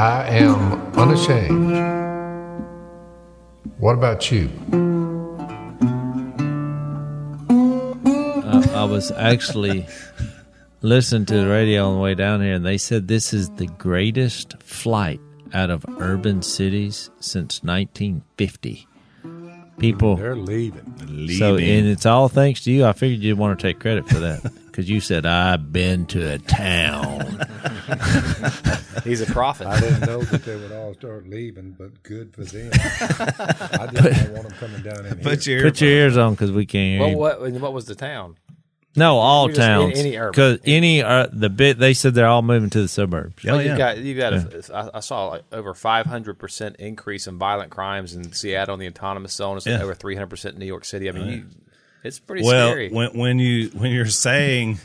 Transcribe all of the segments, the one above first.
I am unashamed. What about you? I, I was actually listening to the radio on the way down here, and they said this is the greatest flight out of urban cities since 1950. People, They're leaving. so Leaving. and it's all thanks to you. I figured you'd want to take credit for that because you said I've been to a town. He's a prophet. I didn't know that they would all start leaving, but good for them. I didn't want them coming down in here. Put your Put your ears on because we can't hear well, what what was the town? No, all Just any- towns. any urban. Because any uh, the bit they said they're all moving to the suburbs. Oh, Well, yeah. you got you got. A, I, I saw like over five hundred percent increase in violent crimes in Seattle and the autonomous zone. It's Yeah. over three hundred percent in New York City. I mean, you, it's pretty well, scary. when when you when you're saying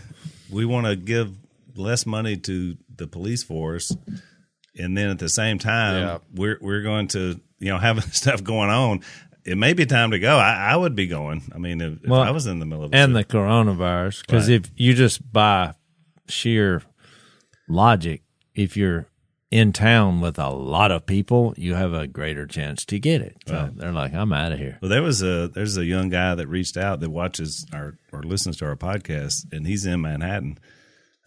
we want to give less money to the police force, and then at the same time Yeah. we're we're going to you know have stuff going on, it may be time to go. I, I would be going. I mean, if, if I was in the middle of it, and the coronavirus. Because Right. if you just by sheer logic, if you're in town with a lot of people, you have a greater chance to get it. So they're like, I'm out of here. Well, there was a there's a young guy that reached out that watches our or listens to our podcast, and he's in Manhattan.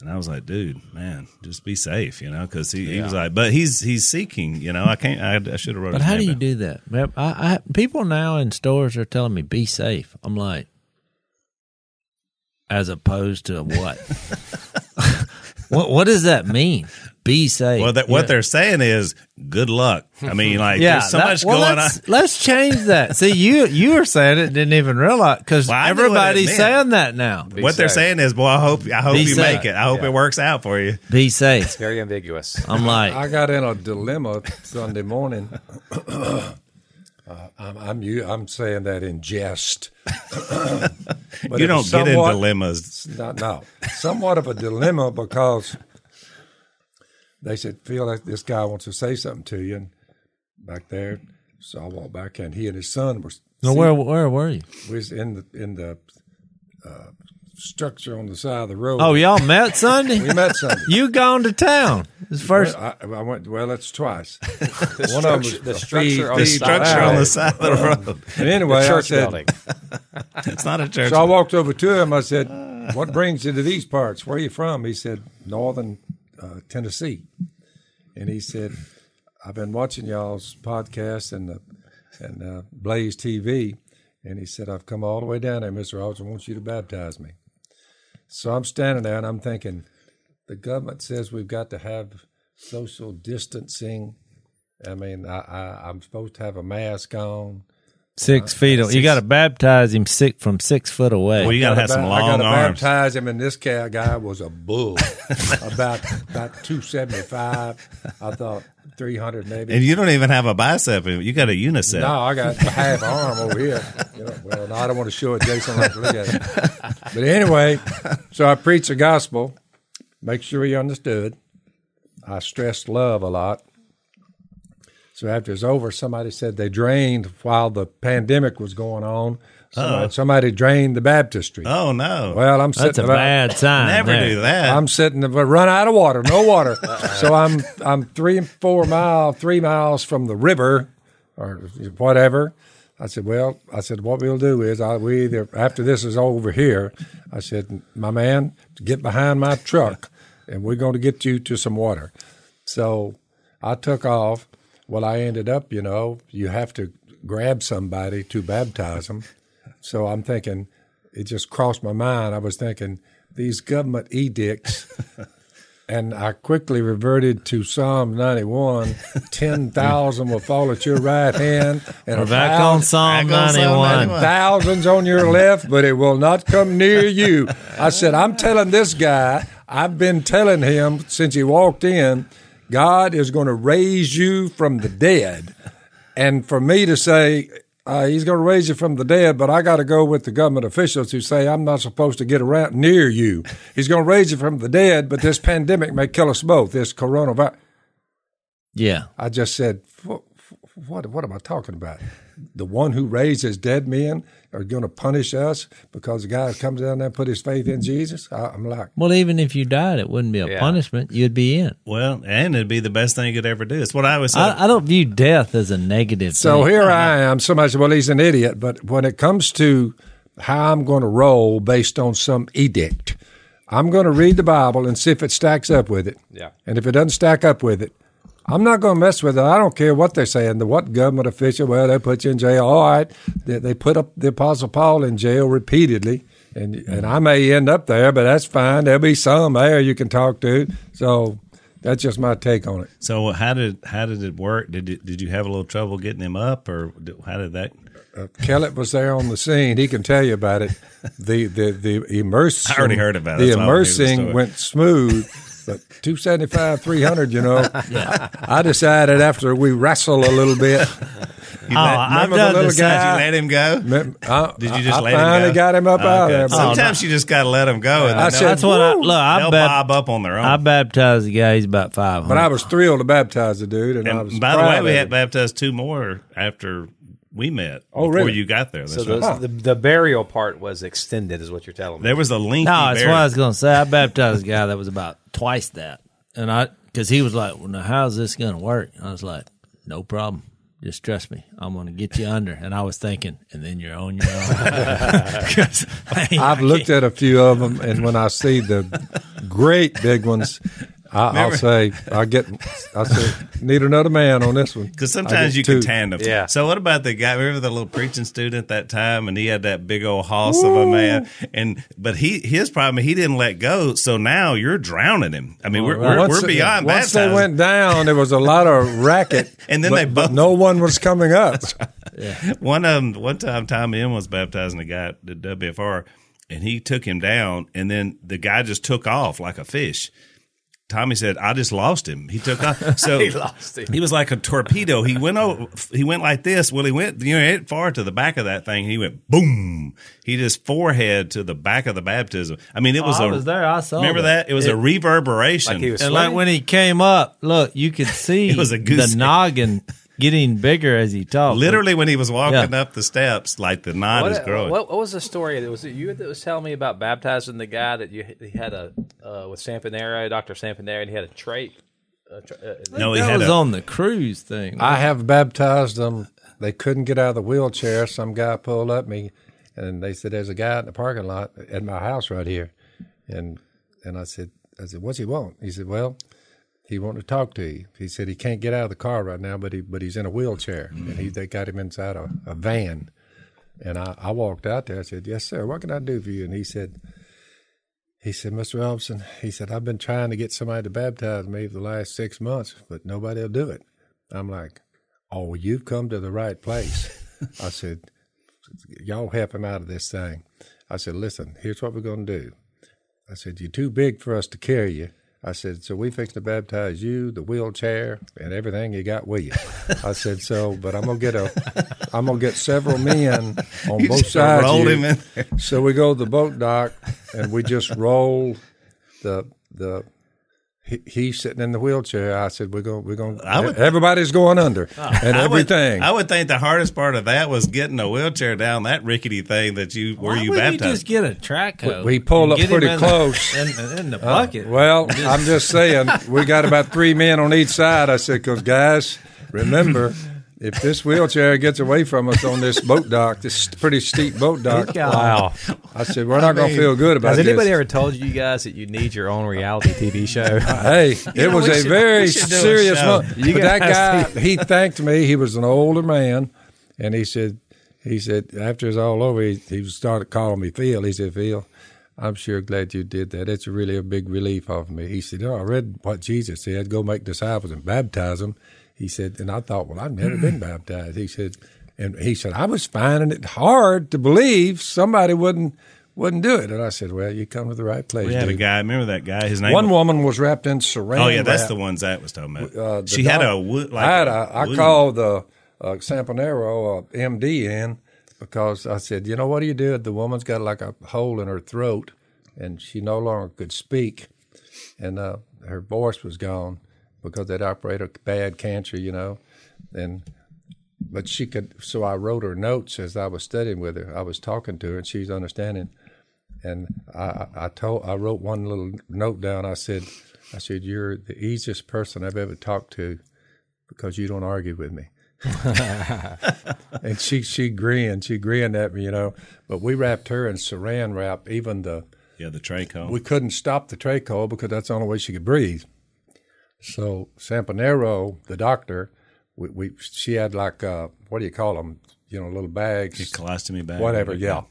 And I was like, dude, man, just be safe, you know, because he, he was like, but he's he's seeking, you know. I can't. I, I should have wrote. But how do you down. do that? I, I, people now in stores are telling me be safe. I'm like, as opposed to what? what what does that mean? Be safe. Well, that, what Yeah. they're saying is good luck. I mean, like, yeah, there's so that- much well, going on. let's, Let's change that. See, you you were saying it, didn't even realize because Well, I knew what it everybody's saying that now. Be What they're saying is, boy, I hope I hope Be you safe. make it. I hope Yeah. it works out for you. Be safe. It's very ambiguous. I'm like, I got in a dilemma Sunday morning. uh, I'm, I'm you- I'm saying that in jest. But you don't was get in dilemmas. No, no, somewhat of a dilemma because they said, "Feel like this guy wants to say something to you." And back there, so I walked back, and he and his son were No, where where were you? We was in the in the uh, structure on the side of the road. Oh, y'all met Sunday. we met Sunday. You gone to town? This first. I, I went. Well, that's twice. One of them was the a structure feed- on The the structure on the side of the road. And anyway, I Church said, building. It's not a church. So I walked over to him. I said, "What brings you to these parts? Where are you from?" He said, "Northern uh, Tennessee." And he said, "I've been watching y'all's podcast and the, and uh, Blaze TV." And he said, "I've come all the way down there, Mister Roberts. I want you to baptize me." So I'm standing there and I'm thinking, the government says we've got to have social distancing. I mean, I, I, I'm supposed to have a mask on. Six feet. You got to baptize him six from six foot away. Well, you got to have some ba- I gotta arms. baptize him, and this guy, guy was a bull, about about two seventy five. I thought three hundred maybe. And you don't even have a bicep. You got a unicep. no, I got half arm over here. You know, well, no, I don't want to show it. Jason like to look at it. But anyway, so I preached the gospel. Make sure he understood. I stressed love a lot. So after it's over, somebody said they drained while the pandemic was going on. Somebody, somebody drained the baptistry. Oh no! Well, I'm That's a sitting about, bad sign. Never there. do that. I'm sitting but run out of water, no water. so I'm I'm three and four mile, three miles from the river, or whatever. I said, well, I said, what we'll do is I we either after this is over here, I said, my man, get behind my truck, and we're going to get you to some water. So I took off. Well, I ended up, you know, you have to grab somebody to baptize them. So I'm thinking, it just crossed my mind. I was thinking these government edicts, and I quickly reverted to Psalm 91. Ten thousand will fall at your right hand, and We're a back thousand- on Psalm Back on Psalm 91. 91. thousands on your left, but it will not come near you. I said, I'm telling this guy, I've been telling him since he walked in, God is going to raise you from the dead. And for me to say, uh, he's going to raise you from the dead, but I got to go with the government officials who say I'm not supposed to get around near you. He's going to raise you from the dead, but this pandemic may kill us both. This coronavirus. Yeah. I just said, what, what, what am I talking about? The one who raises dead men are going to punish us because the guy comes down there and put his faith in Jesus? I, I'm like, Well, even if you died, it wouldn't be a Yeah. punishment. You'd be in. Well, and it'd be the best thing you could ever do. It's what I always say. I, I don't view death as a negative. So thing. here I am. Somebody said, well, he's an idiot. But when it comes to how I'm going to roll based on some edict, I'm going to read the Bible and see if it stacks up with it. Yeah. And if it doesn't stack up with it, I'm not going to mess with it. I don't care what they're saying. The what government official? Well, they put you in jail. All right. They, they put up the Apostle Paul in jail repeatedly, and and I may end up there, but that's fine. There'll be some there you can talk to. So that's just my take on it. so how did how did it work? Did it, did you have a little trouble getting him up, or how did that? Uh, Kellett was there on the scene. He can tell you about it. The the the immersing. I already heard about it. The That's why I wanted to hear the immersing went smooth, but two seventy five, three hundred. You know, I decided after we wrestled a little bit. Oh, I've remember the done little the guy? Did you let him go? mem- I, Did you just I let him finally go? got him up out of Okay. there. but- Sometimes you just got to let them go, and I said, That's what I Woo! look. I, they'll bap- bob up on their own. I baptized the guy. He's about five But I was thrilled to baptize the dude, and, I was. by the way, we had baptized two more after we met. Oh, before really? you got there. That's So right. those, the, the burial part was extended, is what you're telling me. There was a lengthy. No, that's burial. what I was going to say. I baptized a guy that was about twice that, and I because he was like, "Well, now how's this going to work?" I was like, "No problem. Just trust me. I'm going to get you under." And I was thinking, and then you're on your own. 'Cause, man, I've looked at a few of them, and when I see the great big ones, I, I'll say I get. I say need another man on this one Because sometimes you two. can tandem. Yeah. So what about the guy? Remember the little preaching student that time, and he had that big old hoss of a man, and but he his problem he didn't let go. So now you're drowning him. I mean, we're, we're, Once we're it- beyond Once baptizing. they went down, there was a lot of racket, And then but- they but both- no one was coming up. One um one time Tommy M was baptizing a guy at the WFR and he took him down and then the guy just took off like a fish. Tommy said, "I just lost him. He took off. So He lost him. He was like a torpedo. He went over. He went like this. Well, he went you know he went far to the back of that thing. He went boom. He just forehead to the back of the baptism. I mean, it was I a. was there. I saw. Remember that? It was a reverberation. Like he was And like when he came up, look, you could see It was a goose the noggin getting bigger as he talked. Literally, when he was walking Yeah. up the steps, like the knot is What, growing. what, what was the story? Was it you that was telling me about baptizing the guy that you he had a uh, with Sampanero, Doctor Sampanero, and he had a trait. Uh, tra- uh, no, he that had was a, on the cruise thing. I have baptized them. They couldn't get out of the wheelchair. Some guy pulled up me, and they said, "There's a guy in the parking lot at my house right here," and and I said, "I said, what's he want?" He said, "Well." He wanted to talk to you. He said he can't get out of the car right now, but he but he's in a wheelchair, and he mm-hmm. they got him inside a, a van. And I, I walked out there. I said, "Yes, sir. What can I do for you?" And he said, he said, Mr. Robinson, he said, I've been trying to get somebody to baptize me for the last six months, but nobody will do it. I'm like, oh, you've come to the right place. I said, y'all help him out of this thing. I said, listen, here's what we're going to do. I said, you're too big for us to carry you. I said, so we fix to baptize you, the wheelchair, and everything you got with you. I said, so, but I'm gonna get a, I'm gonna get several men on both sides. of rolled him in there. So we go to the boat dock and we just roll the the. He, he's sitting in the wheelchair. I said, "We're going. We're going. Everybody's going under, and I would- everything." I would think the hardest part of that was getting a wheelchair down that rickety thing that you where Why you wouldn't baptized. you just get a track hoe? We pull and up pretty in close. the, in, in the uh, bucket. well, I'm just saying, we got about three men on each side. I said, "Because guys, remember, if this wheelchair gets away from us on this boat dock, this pretty steep boat dock, wow. I said we're not going to feel good about this. Has anybody this." ever told you guys that you need your own reality TV show? Hey, it know, was a should- very we should do a serious show. moment. But that guy, he thanked me. He was an older man, and he said, he said after it's all over, he, he started calling me Phil. He said, Phil, I'm sure glad you did that. It's really a big relief off me. He said, oh, I read what Jesus said, go make disciples and baptize them. He said, and I thought, well, I've never been baptized. He said, and he said, I was finding it hard to believe somebody wouldn't wouldn't do it. And I said, well, you come to the right place. we had a guy. Remember that guy? His name. One was, woman was wrapped in saran oh yeah, that's wrap. the one Zach was talking about. Uh, she had a wood. Like I had a a, I called the uh, Sampanero uh, MD in because I said, you know what do you do? The woman's got like a hole in her throat, and she no longer could speak, and uh, her voice was gone because they'd operated a bad cancer, you know, and but she could. So I wrote her notes as I was studying with her. I was talking to her, and she's understanding. And I, I- told, I wrote one little note down. I said, I said, you're the easiest person I've ever talked to because you don't argue with me. and she she grinned, she grinned at me, you know. But we wrapped her in Saran wrap. Even the Yeah, the Traco. we couldn't stop the trachea because that's the only way she could breathe. So Sampanero, the doctor, we, we she had like uh, what do you call them? You know, little bags, colostomy bag. whatever. Yeah,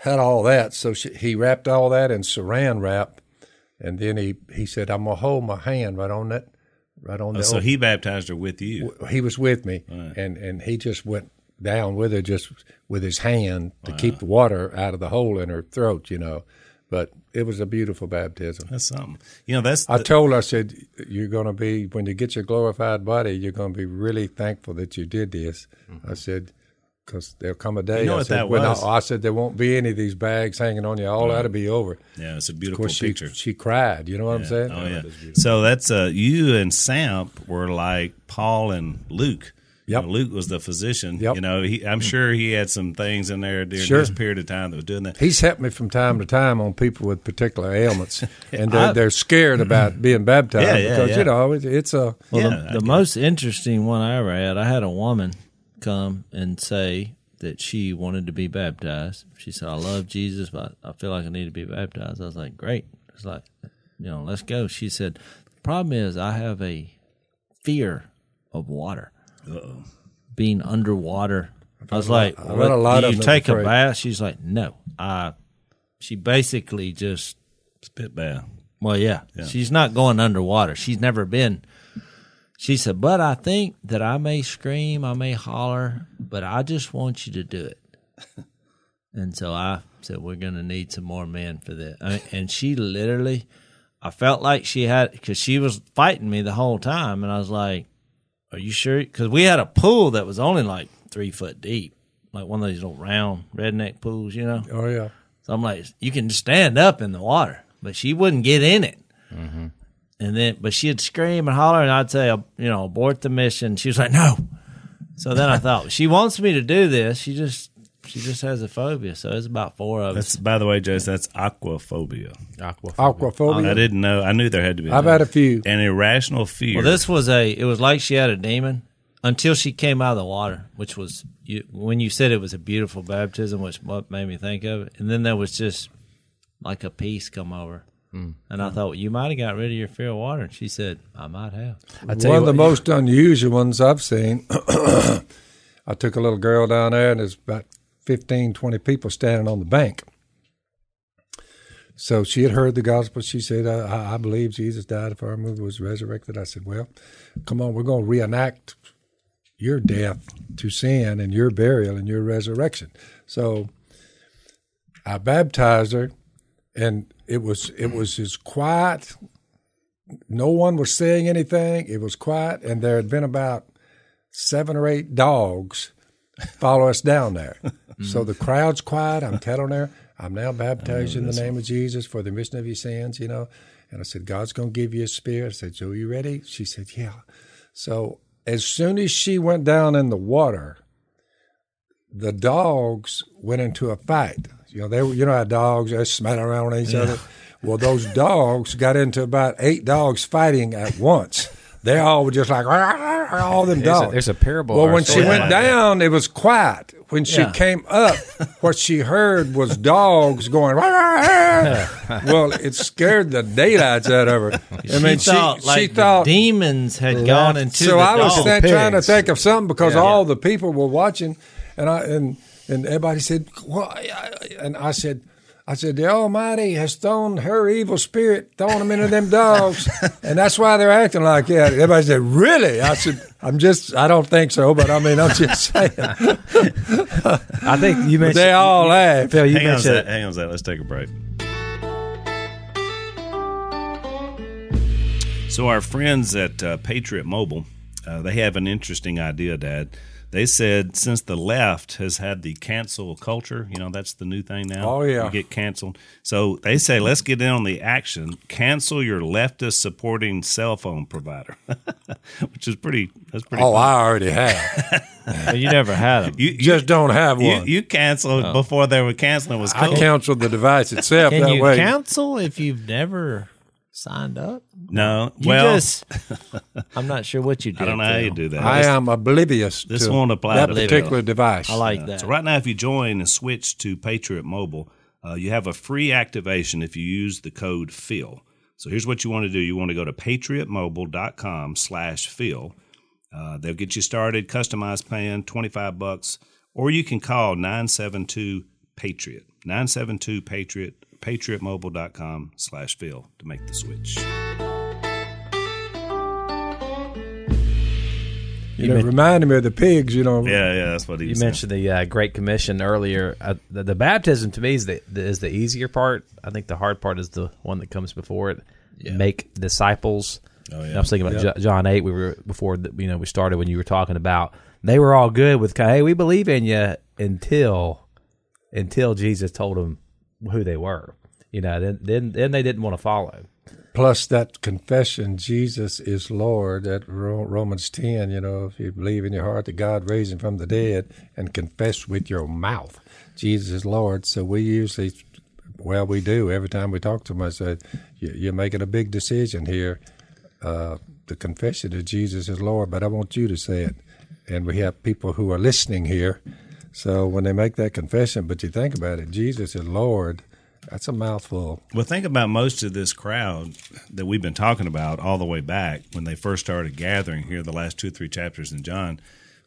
had all that. So she, he wrapped all that in Saran wrap, and then he he said, "I'm gonna hold my hand right on that, right on Oh, that." so he baptized her with you. he was with me, and and he just went down with her just with his hand to keep the water out of the hole in her throat, you know. But it was a beautiful baptism. That's something. You know, that's I the- told her, I said, "You're going to be when you get your glorified body, you're going to be really thankful that you did this." I said, "Because there'll come a day." Mm-hmm. You know I what said, that when I- was? I, said there won't be any of these bags hanging on you. All that'll be over. yeah, it's a beautiful she picture. she cried. You know what I'm saying? Oh yeah. So that's uh, you and Samp were like Paul and Luke. You Yep. know, Luke was the physician. Yep. You know, he, I'm sure he had some things in there during Sure. his period of time that was doing that. He's helped me from time to time on people with particular ailments, and they're, they're scared about being baptized Yeah, yeah, because yeah. you know it, it's a Well, Yeah, the, the most interesting one I ever had, I had a woman come and say that she wanted to be baptized. She said, "I love Jesus, but I feel like I need to be baptized." I was like, "Great!" It's like, you know, let's go. She said, "The problem is I have a fear of water, Uh-oh. being underwater." I was like, what, a lot "Do of you them take a afraid." bath?" She's like, "No." I. She basically just Spit bath. well, yeah. She's not going underwater. She's never been. She said, but I think that I may scream, I may holler, but I just want you to do it. and so I said, we're going to need some more men for this. I mean, and she literally, I felt like she had, because she was fighting me the whole time. And I was like, are you sure? Because we had a pool that was only like three foot deep, like one of these little round redneck pools, you know? oh yeah. So I'm like, you can stand up in the water, but she wouldn't get in it. Mm-hmm. And then, but she'd scream and holler, and I'd say, you know, abort the mission. She was like, no. So then I thought, she wants me to do this. She just, she just has a phobia. So it's about four of That's us. by the way, Jase. That's aquaphobia. Aquaphobia. I didn't know. I knew there had to be. I've had a few. an irrational fear. Well, this was a, it was like she had a demon until she came out of the water, which was, you, when you said it was a beautiful baptism, which what made me think of it. And then there was just like a peace come over. Hmm. And I thought, well, you might have got rid of your fear of water. And she said, I might have. One of the most unusual ones I've seen. I took a little girl down there, and it's about 15, 20 people standing on the bank. So she had heard the gospel. She said, I, I believe Jesus died for our movie was resurrected. I said, Well, come on, we're going to reenact your death to sin and your burial and your resurrection. So I baptized her, and it was it was as quiet no one was saying anything. It was quiet, and there had been about seven or eight dogs follow us down there. so the crowd's quiet. I'm telling her, I'm now baptized in the name of Jesus for the remission of your sins, you know. And I said, God's going to give you a spirit. I said, So you ready? She said, Yeah. So as soon as she went down in the water, the dogs went into a fight. You know, they were, you know how dogs they smell around on each other. Well, those dogs got into about eight dogs fighting at once. They all were just like all them There's a- dogs. there's a parable Well, when she went like that. down, it was quiet. When she Yeah. came up, what she heard was dogs going. Well, it scared the daylights out of her. I mean, she thought she, like she thought demons had gone into so I was stand, trying to think of something because all the people were watching, and I and and everybody said, "Well," and I said. I said, the Almighty has thrown her evil spirit, thrown them into them dogs, and that's why they're acting like that. Everybody said, really? I said, I'm just, I don't think so, but I mean, I'm just saying. I think you But mentioned they all laughed. Phil. You hang on, a mentioned sec, hang on, a sec. Let's take a break. So our friends at uh, Patriot Mobile, uh, they have an interesting idea, Dad. They said since the left has had the cancel culture, you know, that's the new thing now. Oh, yeah. You get canceled. So they say, let's get in on the action. Cancel your leftist supporting cell phone provider, which is pretty, that's pretty Oh, fun. I already have. You never had them. You, you, Just don't have one. you canceled oh. before they were canceling was I cool. canceled the device itself Can that you way. cancel if you've never signed up? no, You well, just, I'm not sure what you did. I don't know how you do that. I am oblivious this to won't apply that to particular device. I like that. So right now, if you join and switch to Patriot Mobile, uh, you have a free activation if you use the code PHIL. So here's what you want to do. You want to go to patriotmobile.com slash PHIL. Uh, they'll get you started, customized plan, 25 bucks, or you can call 972-PATRIOT. 972-PATRIOT, patriotmobile.com slash PHIL to make the switch. You know, it reminded me of the pigs. You know, Yeah, yeah, that's what he You was saying. mentioned the uh, Great Commission earlier. Uh, the, the baptism to me is the, the is the easier part. I think the hard part is the one that comes before it. Make disciples. Oh, yeah. I was thinking about Jo- John eight. We were before the, you know we started when you were talking about they were all good with hey we believe in you until until Jesus told them who they were. You know then then then they didn't want to follow. plus that confession, Jesus is Lord. Ro- Romans ten. You know, if you believe in your heart that God raised him from the dead, and confess with your mouth, Jesus is Lord. So we usually, well, we do every time we talk to them. I "You- "You're making a big decision here." Uh, the confession that Jesus is Lord, but I want you to say it. And we have people who are listening here. So when they make that confession, but you think about it, Jesus is Lord. That's a mouthful. Well, think about most of this crowd that we've been talking about all the way back when they first started gathering here, the last two or three chapters in John.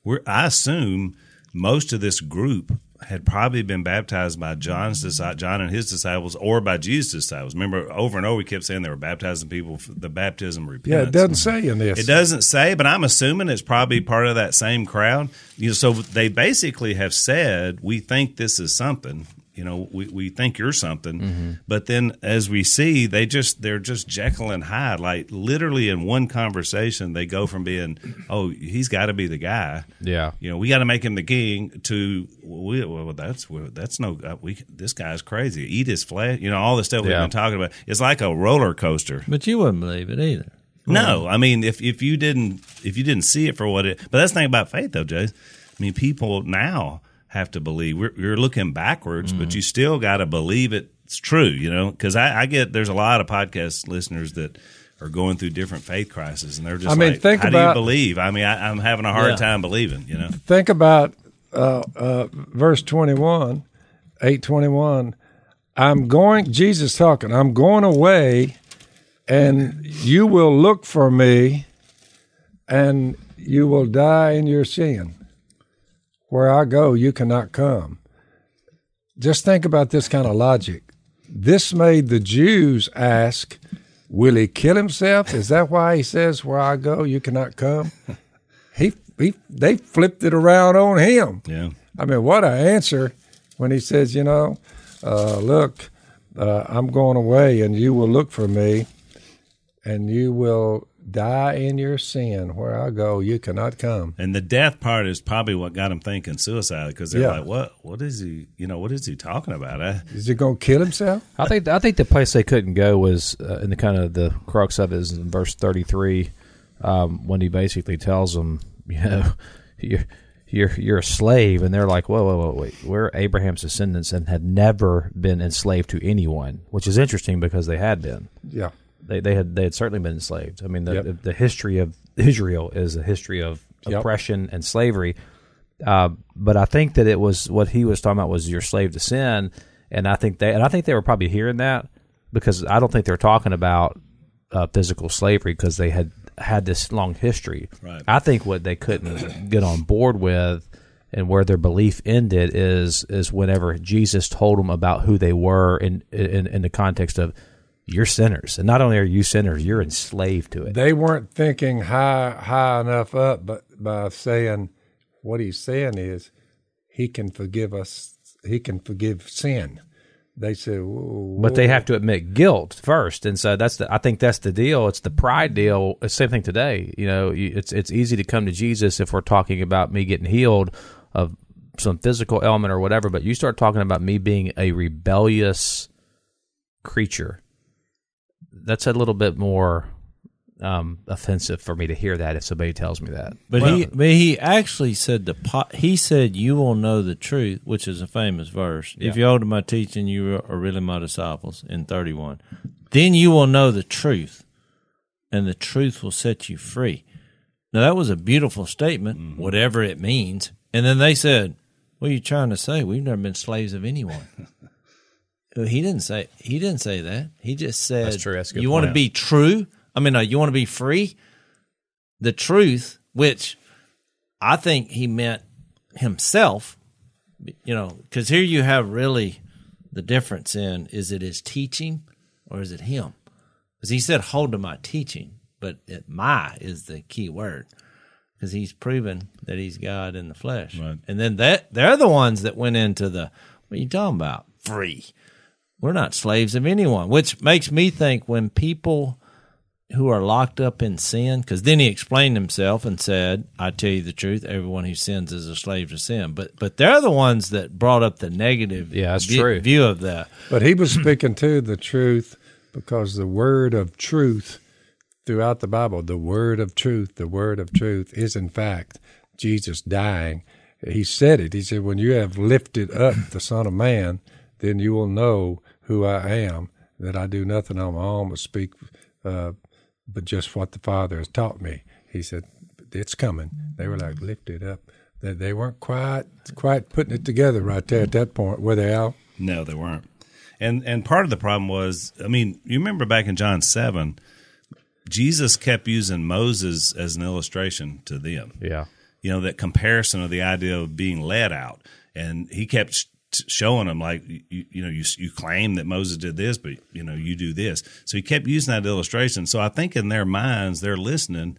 We're, I assume most of this group had probably been baptized by John's John and his disciples, or by Jesus' disciples. Remember, over and over, we kept saying they were baptizing people for the baptism of Yeah, it doesn't say in this. It doesn't say, but I'm assuming it's probably part of that same crowd. You know, so they basically have said, "We think this is something." You know, we, we think you're something, but then as we see, they just they're just Jekyll and Hyde. Like literally in one conversation, they go from being, "Oh, he's got to be the guy," Yeah. you know, we got to make him the king. To we, well, that's well, that's no. uh, We this guy's crazy. Eat his flesh. You know, all the stuff we've been talking about. It's like a roller coaster. But you wouldn't believe it either. No, I mean if if you didn't if you didn't see it for what it, but that's the thing about faith though, Jay. I mean, people now have to believe. We're, you're looking backwards, but you still got to believe it's true. You know, because I, I get there's a lot of podcast listeners that are going through different faith crises, and they're just I mean, like, think "How about- do you believe?" I mean, I, I'm having a hard Yeah. time believing. You know, think about uh, uh, verse 21 821 i'm going jesus talking i'm going away and you will look for me and you will die in your sin where i go you cannot come. Just think about this kind of logic. This made the jews ask will he kill himself? Is that why he says where i go you cannot come? He, he they flipped it around on him. Yeah. I mean, what an answer when he says, you know, uh, look, uh, I'm going away and you will look for me and you will die in your sin. Where I go, you cannot come. And the death part is probably what got him thinking suicide because they're Yeah. like, "What? What is he? You know, what is he talking about?" I, Is he going to kill himself? I think I think the place they couldn't go was uh, in the kind of the crux of it is in verse thirty three, um, when he basically tells them, you know, you're you're you're a slave, and they're like, whoa, whoa, whoa, wait, we're Abraham's descendants and had never been enslaved to anyone, which is interesting because they had been. Yeah. They they had they had certainly been enslaved. I mean, the Yep. the, the history of Israel is a history of Yep. oppression and slavery. Uh, but I think that it was what he was talking about was your slave to sin, and I think they and I think they were probably hearing that because I don't think they're talking about uh, physical slavery because they had had this long history. Right. I think what they couldn't get on board with and where their belief ended is is whenever Jesus told them about who they were in in, in the context of you're sinners, and not only are you sinners, you're enslaved to it. They weren't thinking high high enough up, but by saying what he's saying is he can forgive us. He can forgive sin. they say, whoa, But they have to admit guilt first, and so that's the. I think that's the deal. It's the pride deal. It's same thing today. You know, it's it's easy to come to Jesus if we're talking about me getting healed of some physical ailment or whatever. But you start talking about me being a rebellious creature. That's a little bit more um, offensive for me to hear that if somebody tells me that. But he but he actually said the po- he said you will know the truth, which is a famous verse. If you hold to my teaching, you are really my disciples. In thirty one, then you will know the truth, and the truth will set you free. Now that was a beautiful statement, whatever it means. And then they said, "What are you trying to say? We've never been slaves of anyone." He didn't say he didn't say that. He just said, That's true. That's good "You want to be true? I mean, uh, you want to be free." The truth, which I think he meant himself, you know, because here you have really the difference in is it his teaching or is it him? Because he said, hold to my teaching, but it, my is the key word because he's proven that he's God in the flesh. Right. And then that they're the ones that went into the, what are you talking about? Free. We're not slaves of anyone, which makes me think when people who are locked up in sin, because then he explained himself and said, "I tell you the truth: everyone who sins is a slave to sin." But but they're the ones that brought up the negative, Yeah, that's view, true. view of that. But he was speaking to the truth because the word of truth throughout the Bible, the word of truth, the word of truth is in fact Jesus dying. He said it. He said, When you have lifted up the Son of Man, then you will know who I am, that I do nothing on my own but speak, uh, but just what the Father has taught me. He said, It's coming. They were like lifted up. They, they weren't quite quite putting it together right there at that point, were they, Al? No, they weren't. And and part of the problem was, I mean, you remember back in John seven, Jesus kept using Moses as an illustration to them. Yeah. You know that comparison of the idea of being led out, and he kept sh- showing them like you, you know you you claim that Moses did this, but you know you do this. So he kept using that illustration. So I think in their minds they're listening,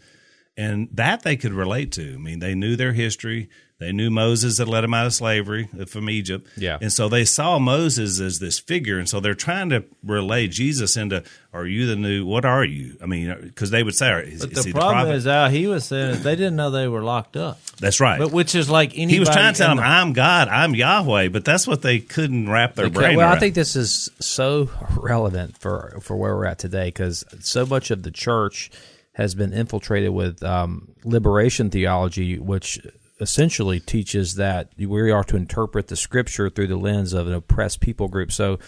and that they could relate to. I mean, they knew their history. They knew Moses had led them out of slavery uh, from Egypt. Yeah. And so they saw Moses as this figure. And so they're trying to relay Jesus into, are you the new, what are you? I mean, because they would say, is, But is the he problem prophet? is, Al, he was saying is they didn't know they were locked up, That's right. but which is like anybody. he was trying to tell them, the- I'm God, I'm Yahweh, but that's what they couldn't wrap their Okay, brain well, around. I think this is so relevant for for where we're at today because so much of the church has been infiltrated with um, liberation theology, which essentially teaches that we are to interpret the scripture through the lens of an oppressed people group. So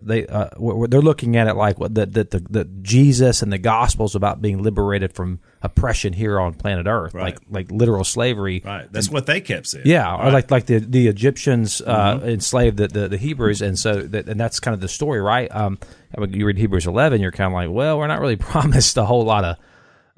they uh, they're looking at it like what that that the, the Jesus and the Gospels about being liberated from oppression here on planet Earth, Right. like like literal slavery. right. That's what they kept saying. Yeah, or like like the the Egyptians uh, enslaved the, the the Hebrews, and so that, and that's kind of the story, right? Um, I mean, you read Hebrews eleven, you're kind of like, well, we're not really promised a whole lot of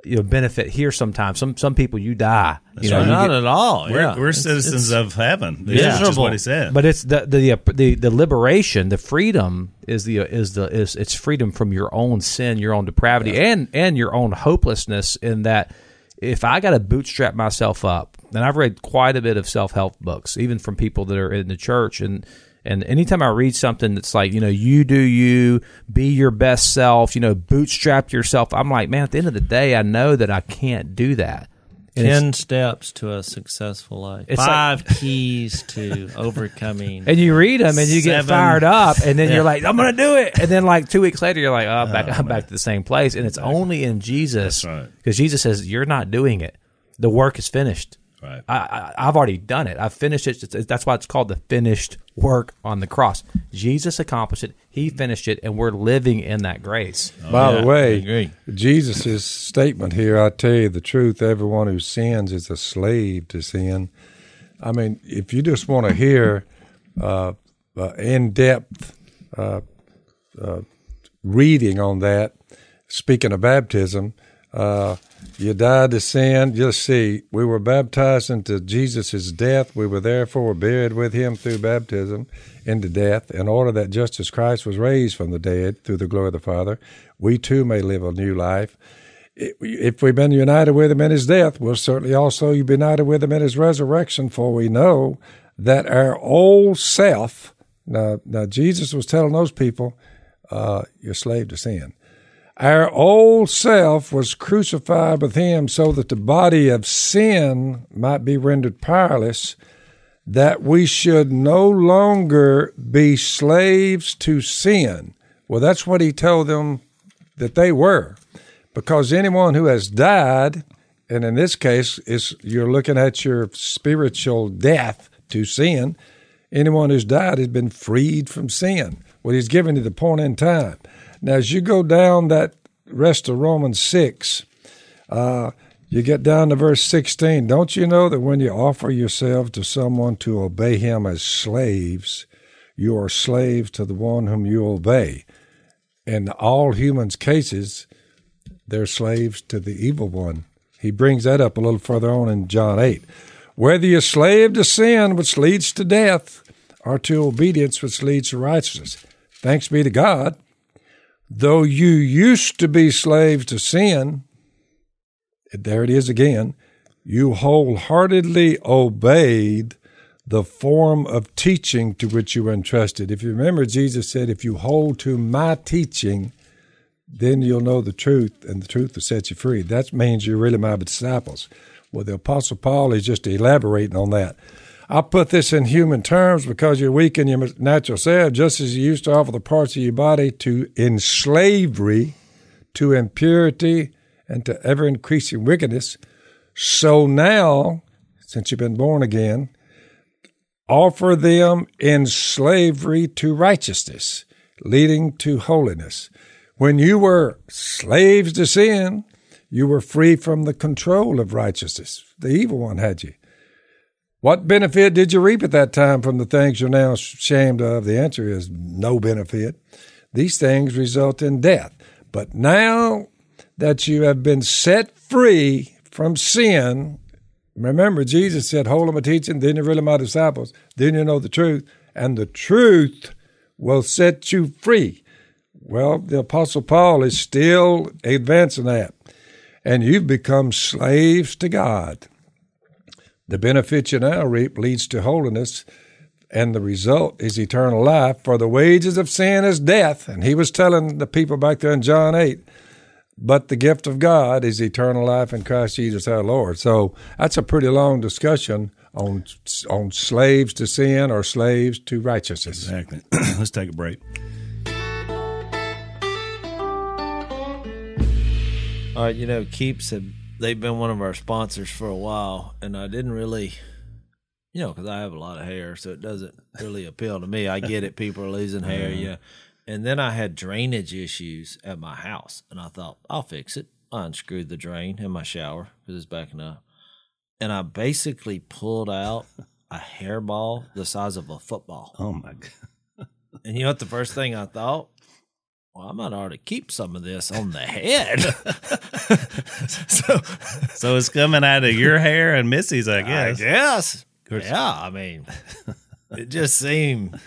you know benefit here. Sometimes some some people you die, you know, No, you not get- at all. we're, yeah. we're citizens it's- of heaven. Which is Miserable. what he said. but it's the the the the liberation, the freedom is the is the is it's freedom from your own sin, your own depravity, and and your own hopelessness. In that, if I got to bootstrap myself up, and I've read quite a bit of self help books, even from people that are in the church, and and anytime I read something that's like you know you do you be your best self, you know bootstrap yourself, I'm like man, at the end of the day, I know that I can't do that. And Ten steps to a successful life. It's like- Five keys to overcoming. and you read them and you get fired up and then Yeah. you're like i'm gonna do it and then like two weeks later you're like oh, I'm back oh, i'm back to the same place and it's only in jesus That's right. because jesus says you're not doing it the work is finished Right. I, I, I've already done it. I've finished it. It's- That's why it's called the finished work on the cross. Jesus accomplished it. He finished it, and we're living in that grace. By yeah, the way. Jesus' statement here, I tell you the truth, everyone who sins is a slave to sin. I mean, if you just want to hear uh, uh, in depth uh, uh, reading on that, speaking of baptism, uh, you died to sin. Just see, we were baptized into Jesus' death. We were therefore buried with him through baptism into death, in order that just as Christ was raised from the dead through the glory of the Father, we too may live a new life. If we've been united with him in his death, we'll certainly also be united with him in his resurrection, for we know that our old self Now, now Jesus was telling those people, uh, "You're slave to sin." Our old self was crucified with him so that the body of sin might be rendered powerless, that we should no longer be slaves to sin. Well, that's what he told them that they were. Because anyone who has died, and in this case is you're looking at your spiritual death to sin, anyone who's died has been freed from sin. Well, he's given you the point in time. Now, as you go down that rest of Romans 6, uh, you get down to verse 16. Don't you know that when you offer yourself to someone to obey him as slaves, you are slaves to the one whom you obey? In all humans' cases, they're slaves to the evil one. He brings that up a little further on in John 8. Whether you're slave to sin, which leads to death, or to obedience, which leads to righteousness. Thanks be to God Though you used to be slaves to sin, there it is again, you wholeheartedly obeyed the form of teaching to which you were entrusted. If you remember, Jesus said, If you hold to my teaching, then you'll know the truth, and the truth will set you free. That means you're really my disciples. Well, the Apostle Paul is just elaborating on that. I put this in human terms because you're weak in your natural self, just as you used to offer the parts of your body to in slavery, to impurity, and to ever increasing wickedness. So now, since you've been born again, offer them in slavery to righteousness, leading to holiness. When you were slaves to sin, you were free from the control of righteousness. The evil one had you. What benefit did you reap at that time from the things you're now ashamed of? The answer is no benefit. These things result in death. But now that you have been set free from sin, remember Jesus said, Hold on my teaching, then you're really my disciples, then you know the truth, and the truth will set you free. Well, the Apostle Paul is still advancing that. And you've become slaves to God. The benefit you now reap leads to holiness, and the result is eternal life. For the wages of sin is death. And he was telling the people back there in John 8, but the gift of God is eternal life in Christ Jesus our Lord. So that's a pretty long discussion on on slaves to sin or slaves to righteousness. Exactly. Let's take a break. All right, you know, Keeps had they've been one of our sponsors for a while, and I didn't really, you know, because I have a lot of hair, so it doesn't really appeal to me. I get it; people are losing hair, yeah. And then I had drainage issues at my house, and I thought I'll fix it. I unscrewed the drain in my shower because it's backing up, and I basically pulled out a hairball the size of a football. Oh my god! And you know what? The first thing I thought, well, I might ought to keep some of this on the head. so So it's coming out of your hair and Missy's, I I guess. guess. Yeah, I mean, it just seemed.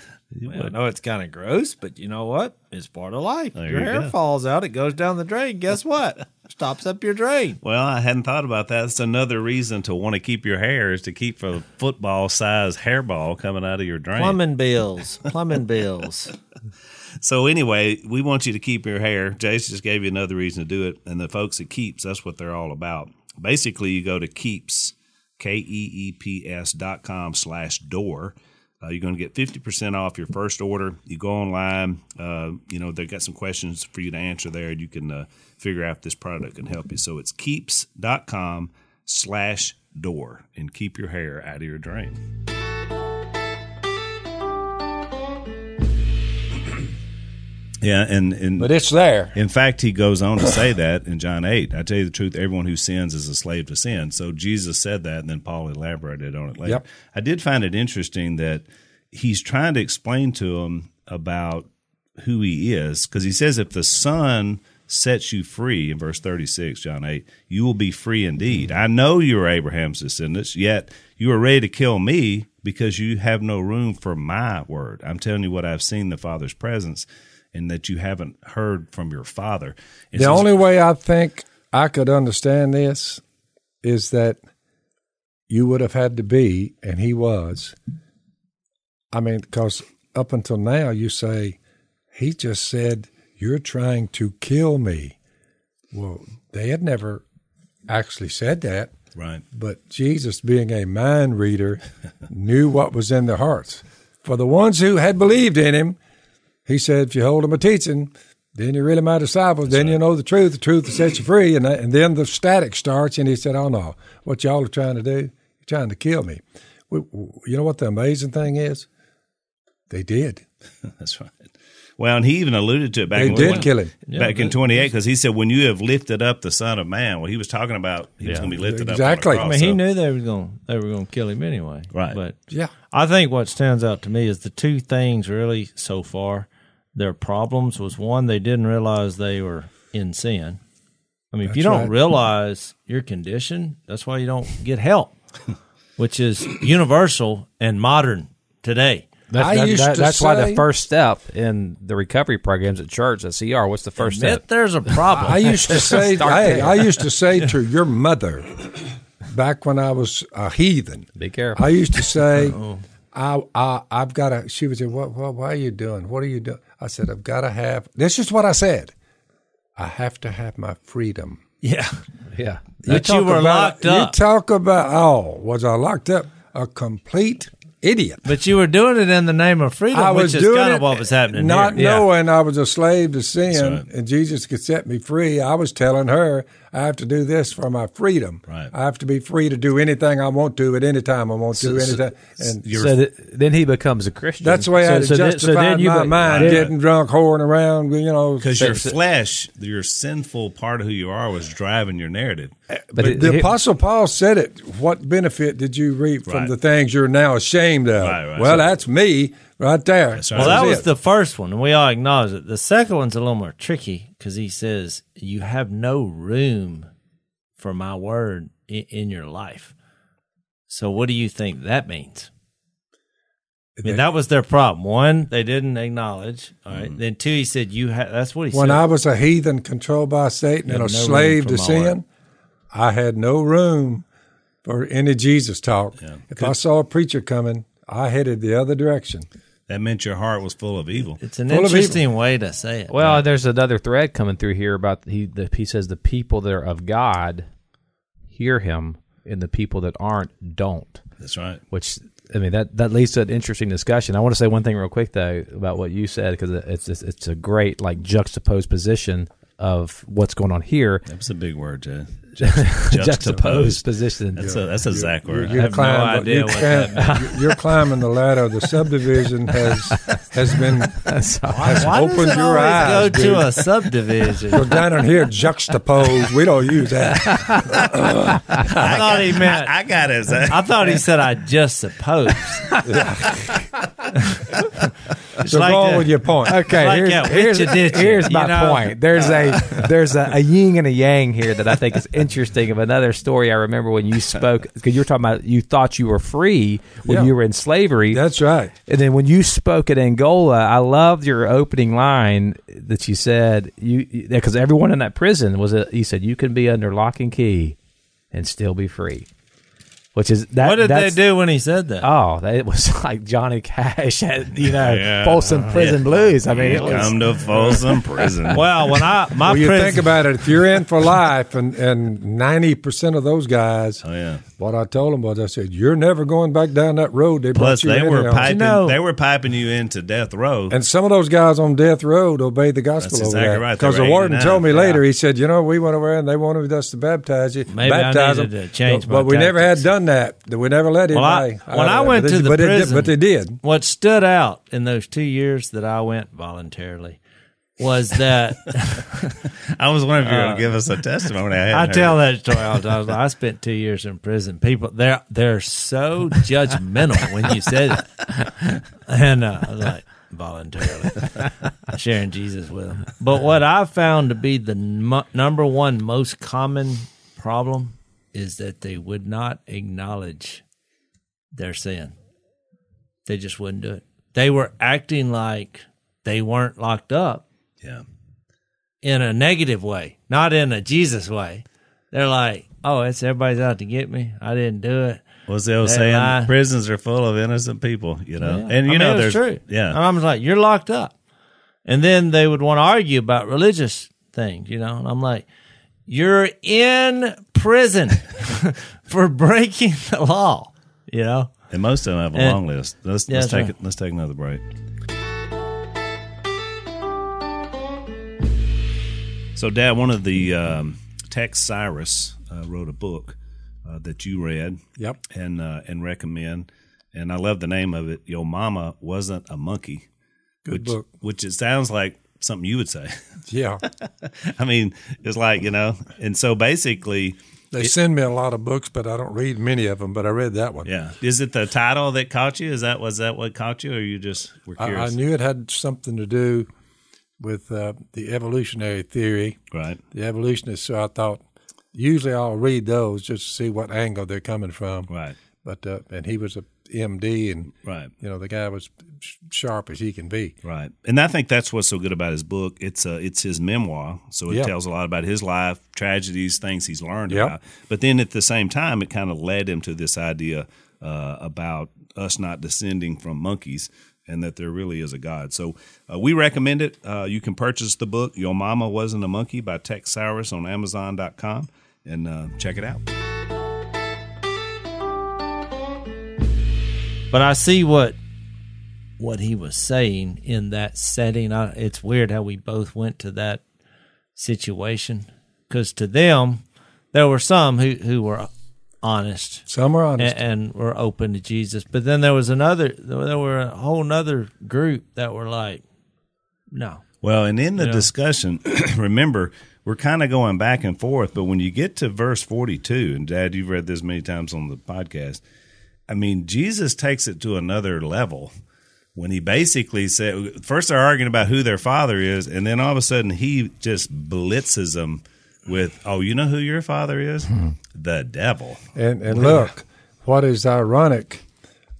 Well, I know it's kind of gross, but you know what? It's part of life. There your you hair go. falls out, it goes down the drain. Guess what? Stops up your drain. Well, I hadn't thought about that. That's another reason to want to keep your hair is to keep a football size hairball coming out of your drain. Plumbing bills. Plumbing bills. So anyway, we want you to keep your hair. Jase just gave you another reason to do it, and the folks at Keeps, that's what they're all about. Basically, you go to Keeps, K E E P S dot com slash door. Uh, you're going to get 50% off your first order. You go online, uh, you know, they've got some questions for you to answer there, you can uh, figure out if this product can help you. So it's keeps.com slash door, and keep your hair out of your drain. Yeah, and, and But it's there. in fact, he goes on to say that in John 8. I tell you the truth, everyone who sins is a slave to sin. So Jesus said that, and then Paul elaborated on it later. Yep. I did find it interesting that he's trying to explain to him about who he is, because he says, if the Son sets you free, in verse 36, John 8, you will be free indeed. I know you are Abraham's descendants, yet you are ready to kill me because you have no room for my word. I'm telling you what I've seen the Father's presence and that you haven't heard from your father. It The only way I think I could understand this is that you would have had to be, and he was. I mean, because up until now, you say, he just said, You're trying to kill me. Well, they had never actually said that, Right. but Jesus, being a mind reader, knew what was in their hearts. For the ones who had believed in him, he said, If you hold them a teaching, then you're really my disciples. then you know the truth. The truth will set you free. And, and then the static starts. And he said, Oh, no. What y'all are trying to do, you're trying to kill me. We, you know what the amazing thing is? They did. That's right. Well, and he even alluded to it back They in did kill him. back in 28 because he said, "When you have lifted up the Son of Man," well, he was talking about he was going to be lifted Exactly. up. Exactly. I mean, he cross. knew they were going they were going to kill him anyway. Right. But Yeah. I think what stands out to me is the two things really so far. Their problems was one they didn't realize they were in sin. I mean, if you don't right. realize your condition, that's why you don't get help, which is universal and modern today. That's, I that- used that- to that's why the first step in the recovery programs at church at CR. What's the first Admit step? there's a problem. I used to say, Start hey. I used to say to your mother back when I was a heathen. Be careful. I used to say, oh. I, I, I've got to. She was say, what, what, why are you doing? What are you doing? I said, I've got to have. This is what I said. I have to have my freedom. yeah. yeah. But you talk were about- locked up. You talk about oh, was I locked up? A complete idiot. But you were doing it in the name of freedom, I was which is doing kind it of what was happening not here. knowing I was a slave to sin, right. and Jesus could set me free. I was telling her I have to do this for my freedom. Right. I have to be free to do anything I want to at any time I want to. So- so- anytime, and You're- So th- then he becomes a Christian. that's the way I So- had so then- justify so then you my be- mind, then- getting drunk, whoring around. You know, because your flesh, your sinful part of who you are, was driving your narrative. Eh, but it- the it- Apostle Paul said it. What benefit did you reap from the things you're now ashamed of? Right, right. Well, So- that's me right there. That's right. Well, that was it. the first one, and we all acknowledge it. The second one's a little more tricky because he says, You have no room for my word in, in your life. So, what do you think that means? I mean, that was their problem. One, they didn't acknowledge. All right. Mm-hmm. Then two, he said, "You have." That's what he when said. When I was a heathen controlled by Satan and a no slave to sin, word. I had no room for any Jesus talk. Yeah. If I saw a preacher coming, I headed the other direction. That meant your heart was full of evil. it's an full of interesting way to say it. Well, there's another thread coming through here about he. The, he says the people that are of God hear him, and the people that aren't don't. That's right. Which I mean that that leads to an interesting discussion. I want to say one thing real quick though about what you said because it's it's, it's a great like juxtaposed position of what's going on here. That's a big word, Jay. Juxtaposed position. That's a that's a Zach word. You're, have no idea you're, what climb- that you're climbing the ladder. The subdivision has has been So- has Why does opened it your always eyes. go dude. to a subdivision? We're down in here juxtaposed. We don't use that. I thought he meant. I got it. Zach. Uh, I thought he said I just suppose. It's So like go on that- with your point. Okay, Like here's, that here's, witchy ditchy, you my know? point. There's a there's a, a yin and a yang here that I think is interesting. Of another story I remember when you spoke because you were talking about you thought you were free when Yeah. you were in slavery, That's right. and then when you spoke at Angola, I loved your opening line that you said you because everyone in that prison was a, you said you can be under lock and key and still be free, which is that. What did they do when he said that? Oh, it was like Johnny Cash at you know Yeah. Folsom Prison Blues. I mean, it was Come to Folsom Prison. well, when I my Well, you prison, think about it. If you're in for life, and and ninety percent of those guys, Oh yeah. What I told them was, I said, "You're never going back down that road." They Plus, brought you they in were here. piping. know- they were piping you into death row. And some of those guys on death row obeyed the gospel That's over exactly that. right. Because the warden told me Yeah. later, he said, "You know, we went over and they wanted us to baptize you, Maybe baptize needed them, to change but, but we never had done that. We never let Well, I- anybody. when out I went that. to But the they did- prison- but they did. what stood out in those two years that I went voluntarily was that I was wondering if you were going to give us a testimony. I, I tell heard. that story all the time. I spent two years in prison. People, they're they're so judgmental when you said it, and uh, I was like voluntarily sharing Jesus with them. But what I found to be the number one most common problem is that they would not acknowledge their sin. They just wouldn't do it. They were acting like they weren't locked up Yeah. in a negative way, not in a Jesus way. They're like, "Oh, it's everybody's out to get me. I didn't do it." What's the old They saying? Prisons are full of innocent people, you know. Yeah. And you I know, mean, there's true. yeah, And I'm like, you're locked up, and then they would want to argue about religious things, you know. And I'm like, you're in prison for breaking the law, you know. and most of them have a And- long list. Let's, Yeah, let's take right. it. Let's take another break. So, Dad, one of the um, Tex Cyrus uh, wrote a book uh, that you read Yep. and uh, and recommend, and I love the name of it. Your mama wasn't a monkey, Good which book. which it sounds like something you would say. Yeah. I mean, it's like you know, and so basically, They send me a lot of books, but I don't read many of them. But I read that one. yeah. Is it the title that caught you? Is that was that what caught you, or you just were I, I knew it had something to do with uh, the evolutionary theory, right. the evolutionists. So I thought usually I'll read those just to see what angle they're coming from. Right. But uh, and he was a MD, and Right. you know the guy was sh- sharp as he can be. Right. And I think that's what's so good about his book. It's uh, it's his memoir, so it Yeah. tells a lot about his life, tragedies, things he's learned Yep. about. But then at the same time, it kind of led him to this idea uh, about us not descending from monkeys. And that there really is a God. So uh, we recommend it. Uh, you can purchase the book, Your Mama Wasn't a Monkey by Tex Cyrus on Amazon.com and uh, check it out. But I see what what he was saying in that setting. I, it's weird how we both went to that situation because to them there were some who who were honest Some are honest. and, and were open to Jesus, but then there was another. There were a whole other group that were like, no. Well, and in the Yeah. discussion, remember, we're kind of going back and forth, but when you get to verse 42, and Dad, you've read this many times on the podcast, I mean, Jesus takes it to another level when he basically said, first they're arguing about who their father is, and then all of a sudden he just blitzes them with, oh, you know who your father is? Hmm. The devil. And and look, what is ironic?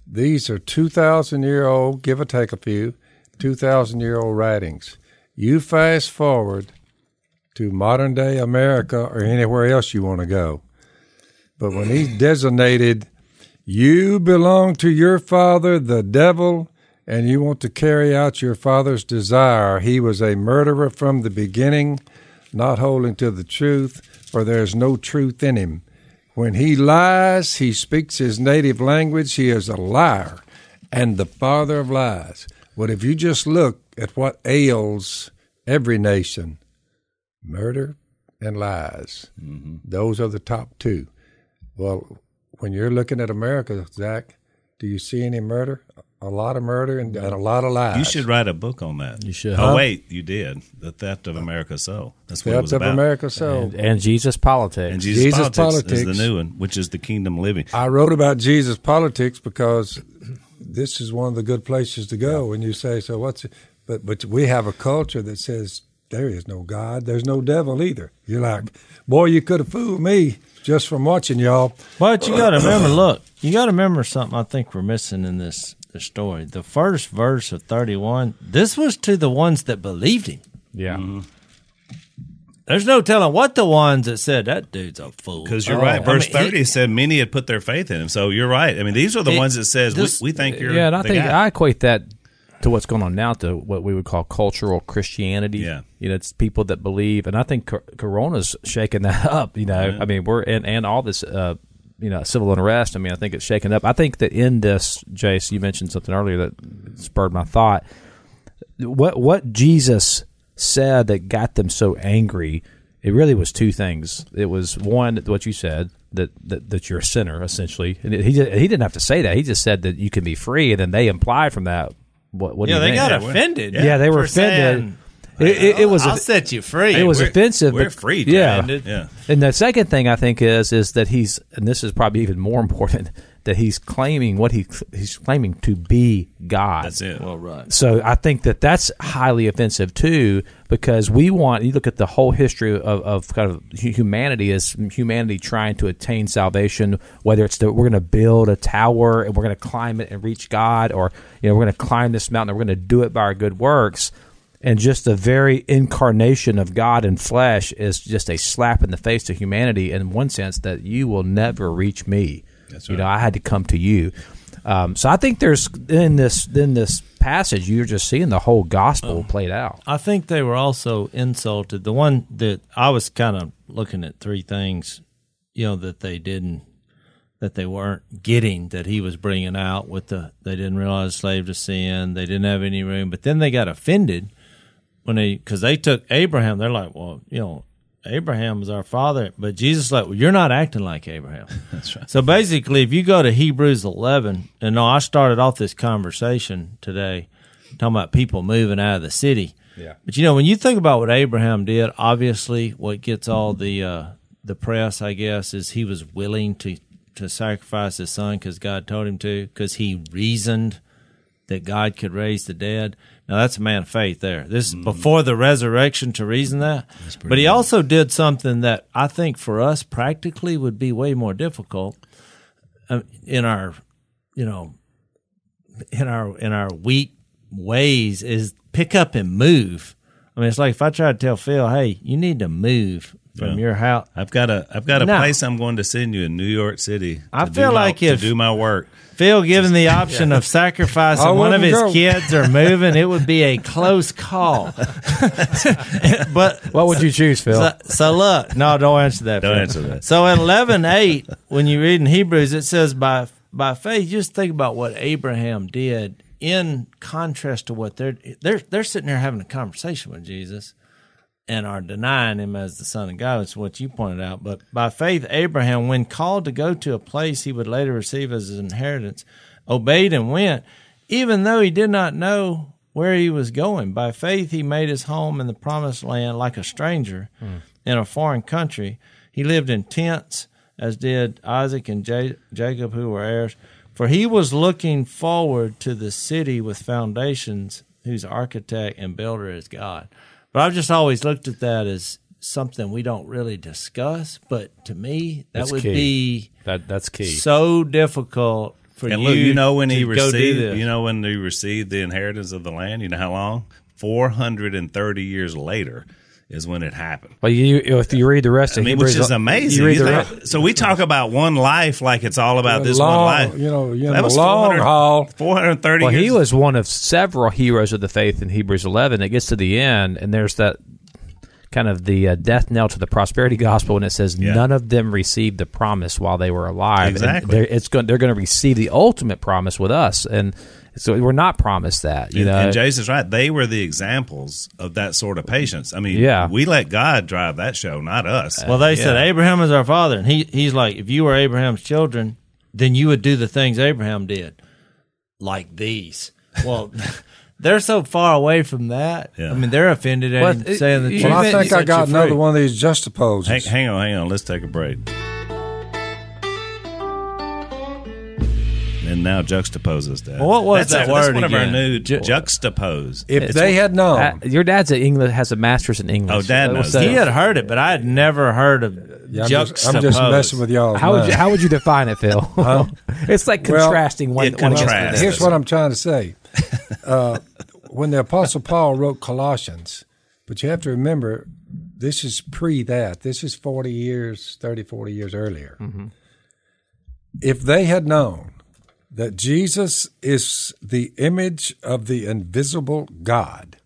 These are two thousand year old, give or take a few, two thousand year old writings. You fast forward to modern day America or anywhere else you want to go, but when he's designated, you belong to your father, the devil, and you want to carry out your father's desire. He was a murderer from the beginning, not holding to the truth, for there is no truth in him. When he lies, he speaks his native language. He is a liar and the father of lies. But if you just look at what ails every nation murder and lies, mm-hmm. those are the top two. Well, when you're looking at America, Zach, do you see any murder? A lot of murder and, and a lot of lies. You should write a book on that. You should. Oh, Huh? wait, you did. The Theft of America's Soul. That's what it was of about. America. So And, and Jesus politics. And Jesus, Jesus politics, is the new one, which is the kingdom living. I wrote about Jesus politics because this is one of the good places to go. When you say, so what's it? But but we have a culture that says there is no God, there's no devil either. You're like, boy, you could have fooled me just from watching y'all. But you got to remember, look, you got to remember something. I think we're missing in this, this story. The first verse of thirty-one. This was to the ones that believed him. yeah. There's no telling what the ones that said that dude's a fool. Because you're Oh, right. I Verse mean, he- 30 said many had put their faith in him. So you're right. I mean, these are the It- ones that says, this- we, we think you're yeah, and I the think guy. I equate that to what's going on now to what we would call cultural Christianity. Yeah. you know, it's people that believe, and I think Corona's shaking that up. You know, I mean, we're and and all this, uh, you know, civil unrest. I mean, I think it's shaken up. I think that in this, Jase, you mentioned something earlier that spurred my thought. What what Jesus said that got them so angry? It really was two things. It was one, what you said that that, that you're a sinner essentially, and he he didn't have to say that. He just said that you can be free, and then they implied from that. What, what do yeah, you they mean? got Yeah, offended. Yeah, they were offended. saying, It, it, it was I'll a- set you free. it was we're- offensive. we're but- free, Yeah. Yeah. And the second thing I think is is that he's and this is probably even more important that he's claiming what he he's claiming to be God. That's it. well, right. So I think that that's highly offensive too, because we want you look at the whole history of, of kind of humanity as humanity trying to attain salvation. Whether it's that we're going to build a tower and we're going to climb it and reach God, or you know we're going to climb this mountain and we're going to do it by our good works. And just the very incarnation of God in flesh is just a slap in the face to humanity in one sense that you will never reach me. That's You know, I had to come to you. Um, so I think there's in this in this passage you're just seeing the whole gospel played out. I think they were also insulted. The one that I was kind of looking at three things, you know, that they didn't, that they weren't getting that he was bringing out with the, they didn't realize slave to sin. They didn't have any room. But then they got offended when they, because they took Abraham. They're like, well, you know, Abraham is our father. But Jesus, like, well, you're not acting like Abraham. That's right. So basically, if you go to Hebrews 11, and no, I started off this conversation today talking about people moving out of the city. Yeah. But you know, when you think about what Abraham did, obviously, what gets all the uh, the press, I guess, is he was willing to to sacrifice his son because God told him to, because he reasoned that God could raise the dead. Now that's a man of faith there. This is before the resurrection to reason that. But he also did something that I think for us practically would be way more difficult uh, in our, you know, in our in our weak ways is pick up and move. I mean, it's like if I try to tell Phil, "Hey, you need to move from Yeah. your house." I've got a I've got a No. place I'm going to send you in New York City. I to do feel my- like to if- do my work. Phil given the option of sacrificing I one of his go. kids or moving, it would be a close call. but What would you choose, Phil? so, so look, no, don't answer that. Don't Phil. answer that. So in eleven eight, when you read in Hebrews, it says by by faith. Just think about what Abraham did in contrast to what they're they're they're sitting there having a conversation with Jesus and are denying him as the Son of God. It's what you pointed out. But by faith, Abraham, when called to go to a place he would later receive as his inheritance, obeyed and went, even though he did not know where he was going. By faith, he made his home in the promised land like a stranger hmm. in a foreign country. He lived in tents, as did Isaac and Ja- Jacob, who were heirs. For he was looking forward to the city with foundations, whose architect and builder is God. But I've just always looked at that as something we don't really discuss. But to me, that That's would key. be that that's key. so difficult for And you. look, you know when he to go do received, you know when he received the inheritance of the land. You know how long? Four hundred and thirty years later is when it happened. But you, if you read the rest I of mean, Hebrews, which is amazing. You You think- so we talk about one life like it's all about this long, one life. You know, you know That was long 400 haul. 430 Well, years. he was one of several heroes of the faith in Hebrews 11. It gets to the end, and there's that kind of the uh, death knell to the prosperity gospel, and it says Yeah. none of them received the promise while they were alive. Exactly. they're, it's going, they're going to receive the ultimate promise with us, and so we're not promised that. You and, know, and Jason's right. They were the examples of that sort of patience. I mean, Yeah. we let God drive that show, not us. Well, they said Abraham is our father, and he he's like, if you were Abraham's children, then you would do the things Abraham did, like these. Well, they're so far away from that. Yeah. I mean, they're offended at Well, him it- saying that. you- you Well, I think I got another free. one of these juxtaposes. Hang, hang on, hang on. Let's take a break. Now juxtapose us, Dad. Well, what was that's that our- that's word one of our new Ju- juxtapose. if It's- they had known, Uh, your dad's a English has a master's in English. Oh, Dad knows what's that. that? He had heard it, but I had never heard of Yeah, I'm, just, I'm just messing with y'all. How would you how would you define it, Phil? it's like Well, contrasting one. it one contrasts. next. Here's what I'm trying to say. Uh, when the Apostle Paul wrote Colossians, but you have to remember, this is pre that. This is 40 years, 30, 40 years earlier. If they had known that Jesus is the image of the invisible God,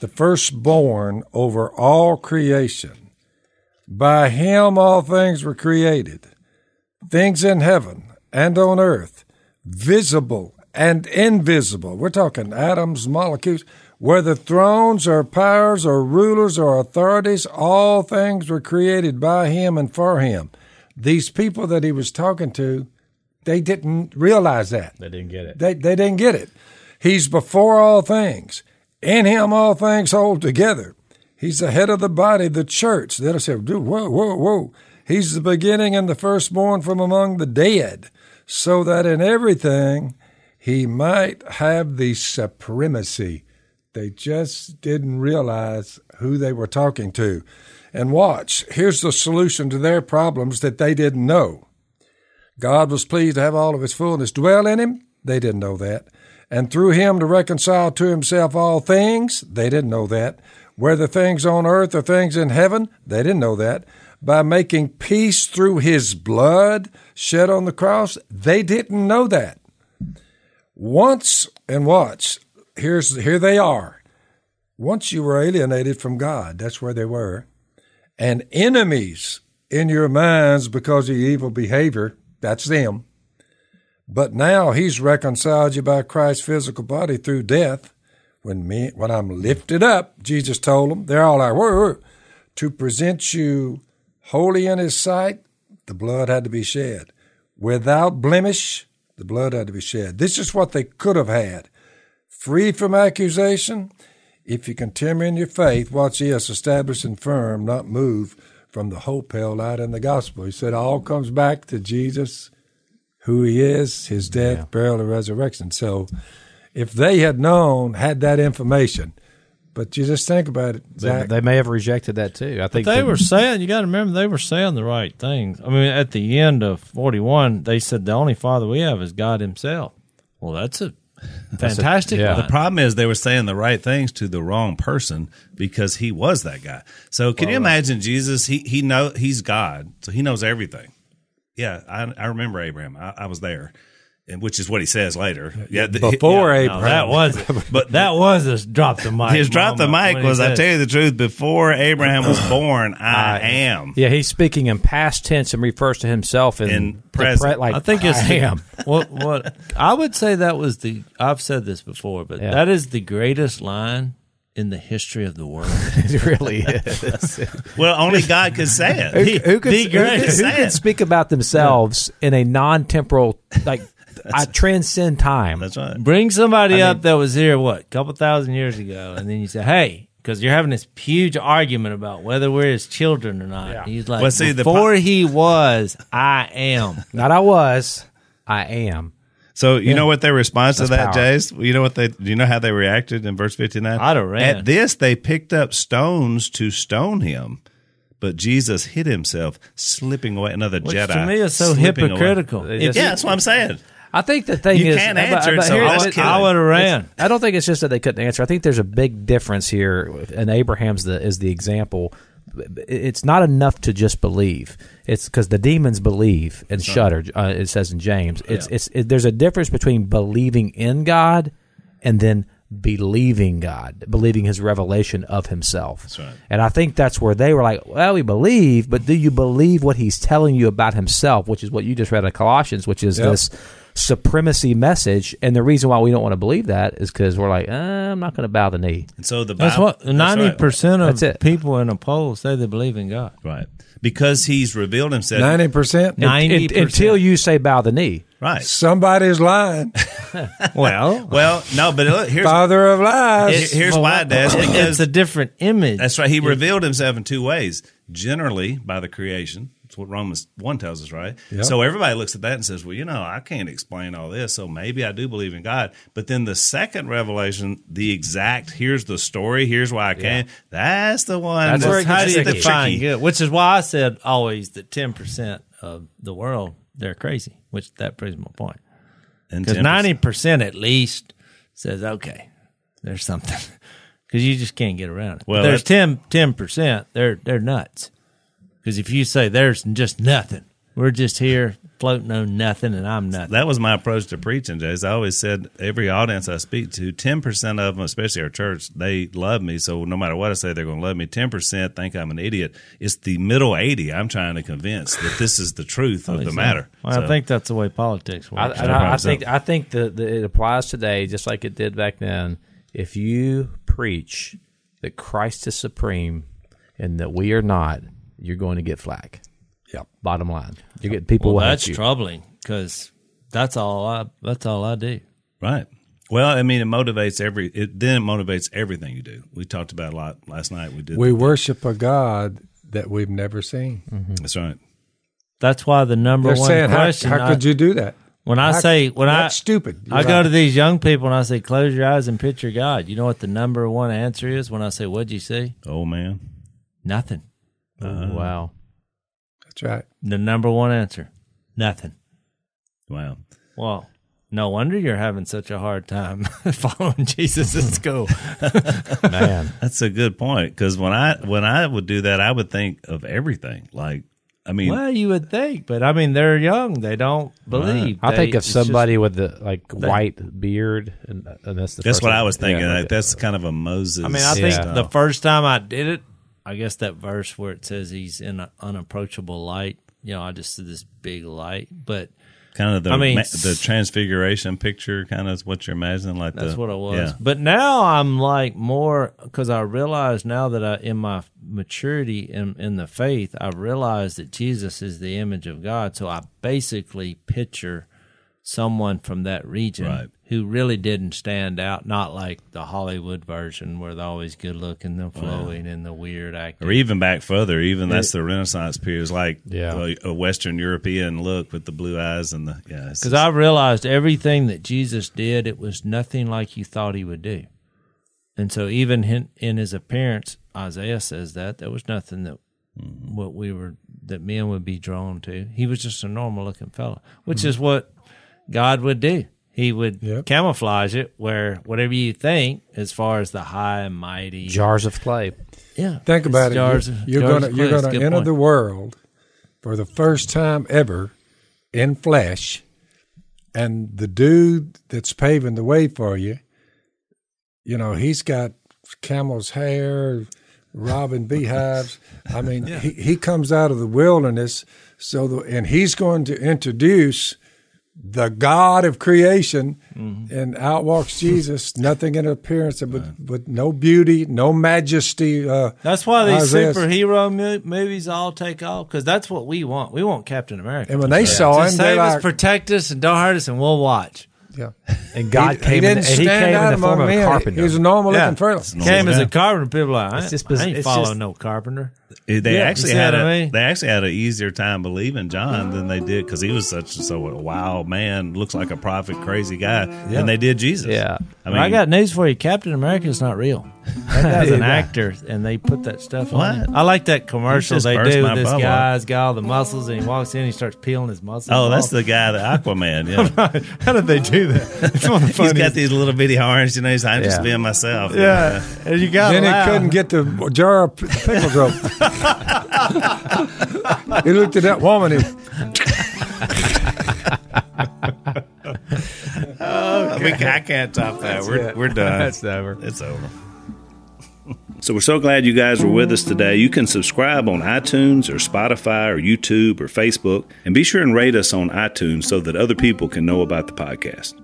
the firstborn over all creation, by him all things were created things in heaven and on earth, visible and invisible. We're talking atoms, molecules, whether thrones or powers or rulers or authorities, all things were created by him and for him. These people that he was talking to, they didn't realize that. They didn't get it. They, they didn't get it. He's before all things. In him all things hold together. He's the head of the body, the church. They'll say, dude, whoa, whoa, whoa. He's the beginning and the firstborn from among the dead, so that in everything he might have the supremacy. They just didn't realize who they were talking to. And watch, here's the solution to their problems that they didn't know. God was pleased to have all of his fullness dwell in him. They didn't know that. And through him to reconcile to himself all things. They didn't know that. Whether things on earth or things in heaven. They didn't know that. by making peace through his blood shed on the cross? They didn't know that. Once, and watch, here's, here they are. Once you were alienated from God, that's where they were, and enemies in your minds because of your evil behavior, that's them. But now he's reconciled you by Christ's physical body through death. When me, when I'm lifted up, Jesus told them, they're all like, whoa, whoa, to present you holy in his sight, the blood had to be shed. Without blemish, the blood had to be shed. This is what they could have had. Free from accusation, if you continue in your faith, watch this, established and firm, not move from the hope held out in the gospel. He said all comes back to Jesus, who he is, his death, Yeah. burial, and resurrection. So if they had known, had that information, but you just think about it, They, Zach. they may have rejected that too. I think They that- were saying, you got to remember, they were saying the right things. I mean, at the end of 41, they said the only father we have is God Himself. Well, that's a fantastic yeah. The problem is they were saying the right things to the wrong person because he was that guy. So can you uh, imagine Jesus? He he know he's God, so he knows everything. Yeah, I, I remember Abraham. I, I was there, and which is what he says later. Yeah, the- Before yeah, Abraham. No, that was, but that was a drop the mic. His drop the mic when he was, I tell you the truth, before Abraham was born, I am. Yeah, he's speaking in past tense and refers to himself in, In the present. like I think it's I the- am. what what I would say that was the I've said this before, but Yeah. that is the greatest line in the history of the world. it really is. Well, only God could say it. who, who could, who, greatest. who could speak about themselves in a non-temporal, like I transcend time? That's right. Bring somebody up that was here what a couple thousand years ago, and then you say, "Hey," because you're having this huge argument about whether we're his children or not. He's like, Well, see, "Before pro- he was, I am." Not I was, I am. So you know what their response to that, power. Jase? You know what they? Do you know how they reacted in verse fifty nine? I'd have ran. At this, they picked up stones to stone him, but Jesus hid himself, slipping away. Another Which Jedi to me is so slipping away. hypocritical. They just- Yeah, that's what I'm saying. I think the thing You is, can't but- answer it, so here- let's I would have ran. I don't think it's just that they couldn't answer. I think there's a big difference here, and Abraham's the is the example. It's not enough to just believe. It's because the demons believe and shudder. Uh, it says in James. It's it's it, there's a difference between believing in God and then believing God, believing His revelation of Himself. That's right. And I think that's where they were like, "Well, we believe, but do you believe what He's telling you about Himself?" Which is what you just read in Colossians, which is Yep. this supremacy message. And the reason why we don't want to believe that is because we're like, uh, I'm not going to bow the knee. And so the That's what ninety right. percent of That's people in a poll say they believe in God. right because he's revealed himself. Ninety percent. Ninety Un- until you say bow the knee. Right. Somebody's lying. Well, Well, no, but look, here's Father of lies. here's why, Des. it's a different image. That's right. He revealed himself in two ways. Generally, by the creation. That's what Romans 1 tells us, right? Yep. So everybody looks at that and says, well, you know, I can't explain all this, so maybe I do believe in God. But then the second revelation, the exact, here's the story, here's why I can, that's the one. That's where it gets tricky. define good? Which is why I said always that ten percent of the world they're crazy. Which that proves my point. Because ninety percent at least says okay, there's something. Because you just can't get around it. Well, Well, there's that's- 10 percent. They're they're nuts. Because if you say there's just nothing, we're just here floating on nothing, and I'm nothing. That was my approach to preaching, Jase. I always said every audience I speak to, ten percent of them, especially our church, they love me. So no matter what I say, they're going to love me. Ten percent think I'm an idiot. It's the middle eighty. I'm trying to convince that this is the truth of oh, the matter. Well, So- I think that's the way politics I, works. and I, I problem. think I think that that it applies today just like it did back then. If you preach that Christ is supreme and that we are not, you're going to get flack. Yep. Bottom line, you get people. well, that's you. troubling because that's all I that's all I do. Right. Well, I mean, it motivates every. It then it motivates everything you do. We talked about a lot last night. We did. we worship a God that we've never seen. Mm-hmm. That's right. That's why the number They're one saying, question. how I- could you do that? when I How- say when I that's stupid. I You're go right. to these young people and I say, "Close your eyes and picture God." You know what the number one answer is when I say, "What'd you see?" Oh man. Nothing. Uh-huh. wow. That's right. The number one answer, nothing. Wow. Well, no wonder you're having such a hard time following Jesus at school. Man, That's a good point because when I when I would do that, I would think of everything. Like, I mean, well, you would think, but I mean, they're young. They don't believe. I think of it's just- somebody with the like white beard, and, and that's the that's first what thing- I was thinking. yeah, like, that's kind of a Moses. I mean, I think Yeah. the first time I did it, I guess that verse where it says he's in an unapproachable light. You know, I just see this big light, but kind of the I mean, ma- the transfiguration picture, kind of is what you're imagining. Like That's the, what it was. Yeah. But now I'm like more because I realize now that I, in my maturity in in the faith, I realize that Jesus is the image of God. So I basically picture someone from that region Right. who really didn't stand out, not like the Hollywood version where they're always good looking, the flowing, and the weird acting. Or even back further, even that's the Renaissance period. It's like Yeah. a, a Western European look with the blue eyes and the yeah. Because just- I realized everything that Jesus did, it was nothing like you thought he would do. And so, even in, in his appearance, Isaiah says that there was nothing that mm-hmm. what we were that men would be drawn to. He was just a normal looking fellow, which mm-hmm. is what God would do. He would Yep. camouflage it where whatever you think, as far as the high and mighty, jars of clay. yeah. Think it's about jars it. of- You're gonna you're clay. It's a gonna enter point. the world for the first time ever in flesh, and the dude that's paving the way for you, you know, he's got camel's hair, robbing beehives. I mean, he, he comes out of the wilderness, so the, and he's going to introduce the God of creation, Mm-hmm. and out walks Jesus. Nothing in appearance, but but no beauty, no majesty. Uh, That's why these Isaiah- superhero mo- movies all take off because that's what we want. We want Captain America. And when they saw him, Just they're save us, like, protect us, and don't hurt us, and we'll watch. yeah. And God he, came. he in, stand he came in the form among of a carpenter. He was a normal Yeah. looking fellow. Came as a carpenter. People are like, I, It's just- I ain't it's following just- no carpenter. They Yeah, actually had what a, I mean? they actually had an easier time believing John than they did because he was such so a wild man, looks like a prophet, crazy guy, than they did Jesus. Yeah. I I, mean, I got news for you. Captain America is not real. That guy's an actor, and they put that stuff on. What? it. I like that commercial they do. my This bubble. guy's got all the muscles, and he walks in, and he starts peeling his muscles. Oh, that's the guy, the Aquaman. Yeah, How did they do that? It's one of the he's funniest. got these little bitty horns. You know, he's I'm just being myself. yeah, and you got Then he couldn't get the jar of p- pickles open. He looked at that woman. He, we, I can't top that. We're, we're done. That's over. It's over. So we're so glad you guys were with us today. You can subscribe on iTunes or Spotify or YouTube or Facebook, and be sure and rate us on iTunes so that other people can know about the podcast.